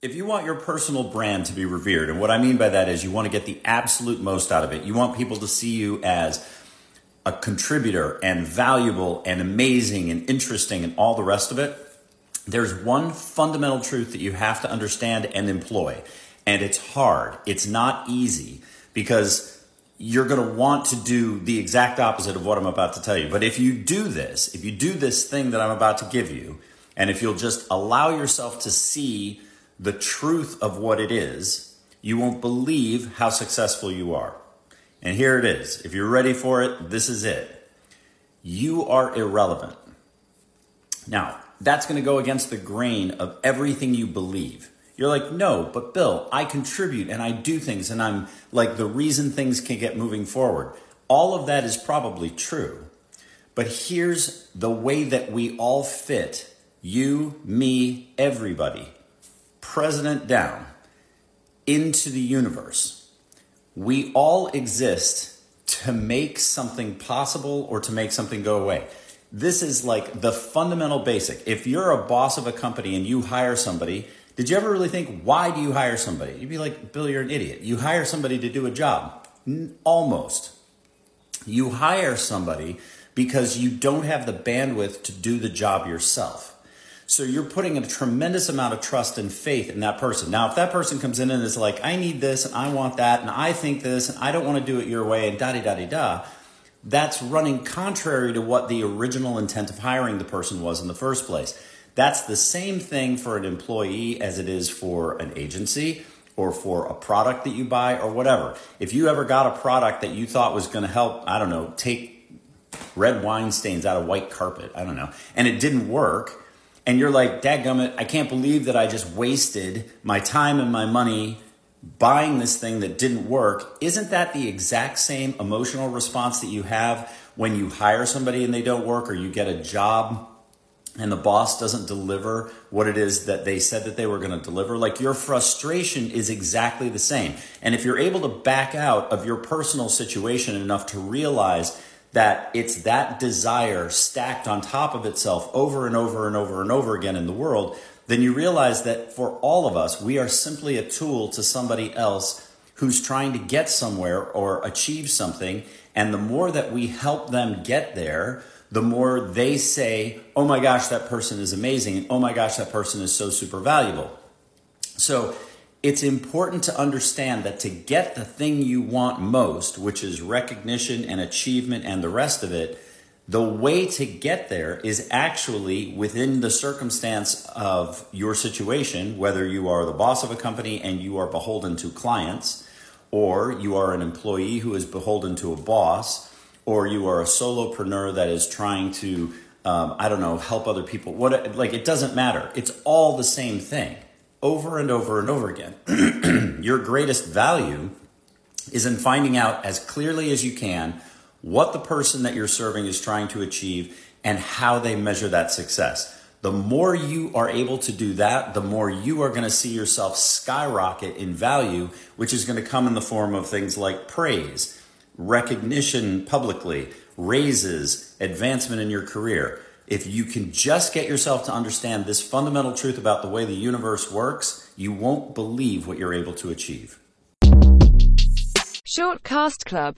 If you want your personal brand to be revered, and what I mean by that is you want to get the absolute most out of it, you want people to see you as a contributor and valuable and amazing and interesting and all the rest of it, there's one fundamental truth that you have to understand and employ. And it's hard, it's not easy because you're going to want to do the exact opposite of what I'm about to tell you. But if you do this, if you do this thing that I'm about to give you, and if you'll just allow yourself to see the truth of what it is, you won't believe how successful you are. And here it is. If you're ready for it, this is it. You are irrelevant. Now, that's going to go against the grain of everything you believe. You're like, no, but Bill, I contribute and I do things and I'm like the reason things can get moving forward. All of that is probably true. But here's the way that we all fit you, me, everybody, president down, into the universe. We all exist to make something possible or to make something go away. This is like the fundamental basic. If you're a boss of a company and you hire somebody, did you ever really think, why do you hire somebody? You'd be like, Bill, you're an idiot. You hire somebody to do a job. Almost. You hire somebody because you don't have the bandwidth to do the job yourself. So you're putting a tremendous amount of trust and faith in that person. Now, if that person comes in and is like, I need this and I want that and I think this and I don't want to do it your way and da da da da, that's running contrary to what the original intent of hiring the person was in the first place. That's the same thing for an employee as it is for an agency or for a product that you buy or whatever. If you ever got a product that you thought was going to help, I don't know, take red wine stains out of white carpet, I don't know, and it didn't work, and you're like, dadgummit, I can't believe that I just wasted my time and my money buying this thing that didn't work. Isn't that the exact same emotional response that you have when you hire somebody and they don't work or you get a job and the boss doesn't deliver what it is that they said that they were going to deliver, like your frustration is exactly the same. And if you're able to back out of your personal situation enough to realize that it's that desire stacked on top of itself over and over and over and over again in the world, then you realize that for all of us, we are simply a tool to somebody else who's trying to get somewhere or achieve something. And the more that we help them get there, the more they say, oh my gosh, that person is amazing. And oh my gosh, that person is so super valuable. So it's important to understand that to get the thing you want most, which is recognition and achievement and the rest of it, the way to get there is actually within the circumstance of your situation, whether you are the boss of a company and you are beholden to clients, or you are an employee who is beholden to a boss, or you are a solopreneur that is trying to, um, I don't know, help other people. What like it doesn't matter. It's all the same thing over and over and over again. Your greatest value is in finding out as clearly as you can what the person that you're serving is trying to achieve and how they measure that success. The more you are able to do that, the more you are going to see yourself skyrocket in value, which is going to come in the form of things like praise, recognition publicly, raises, advancement in your career. If you can just get yourself to understand this fundamental truth about the way the universe works, you won't believe what you're able to achieve. Short Cast Club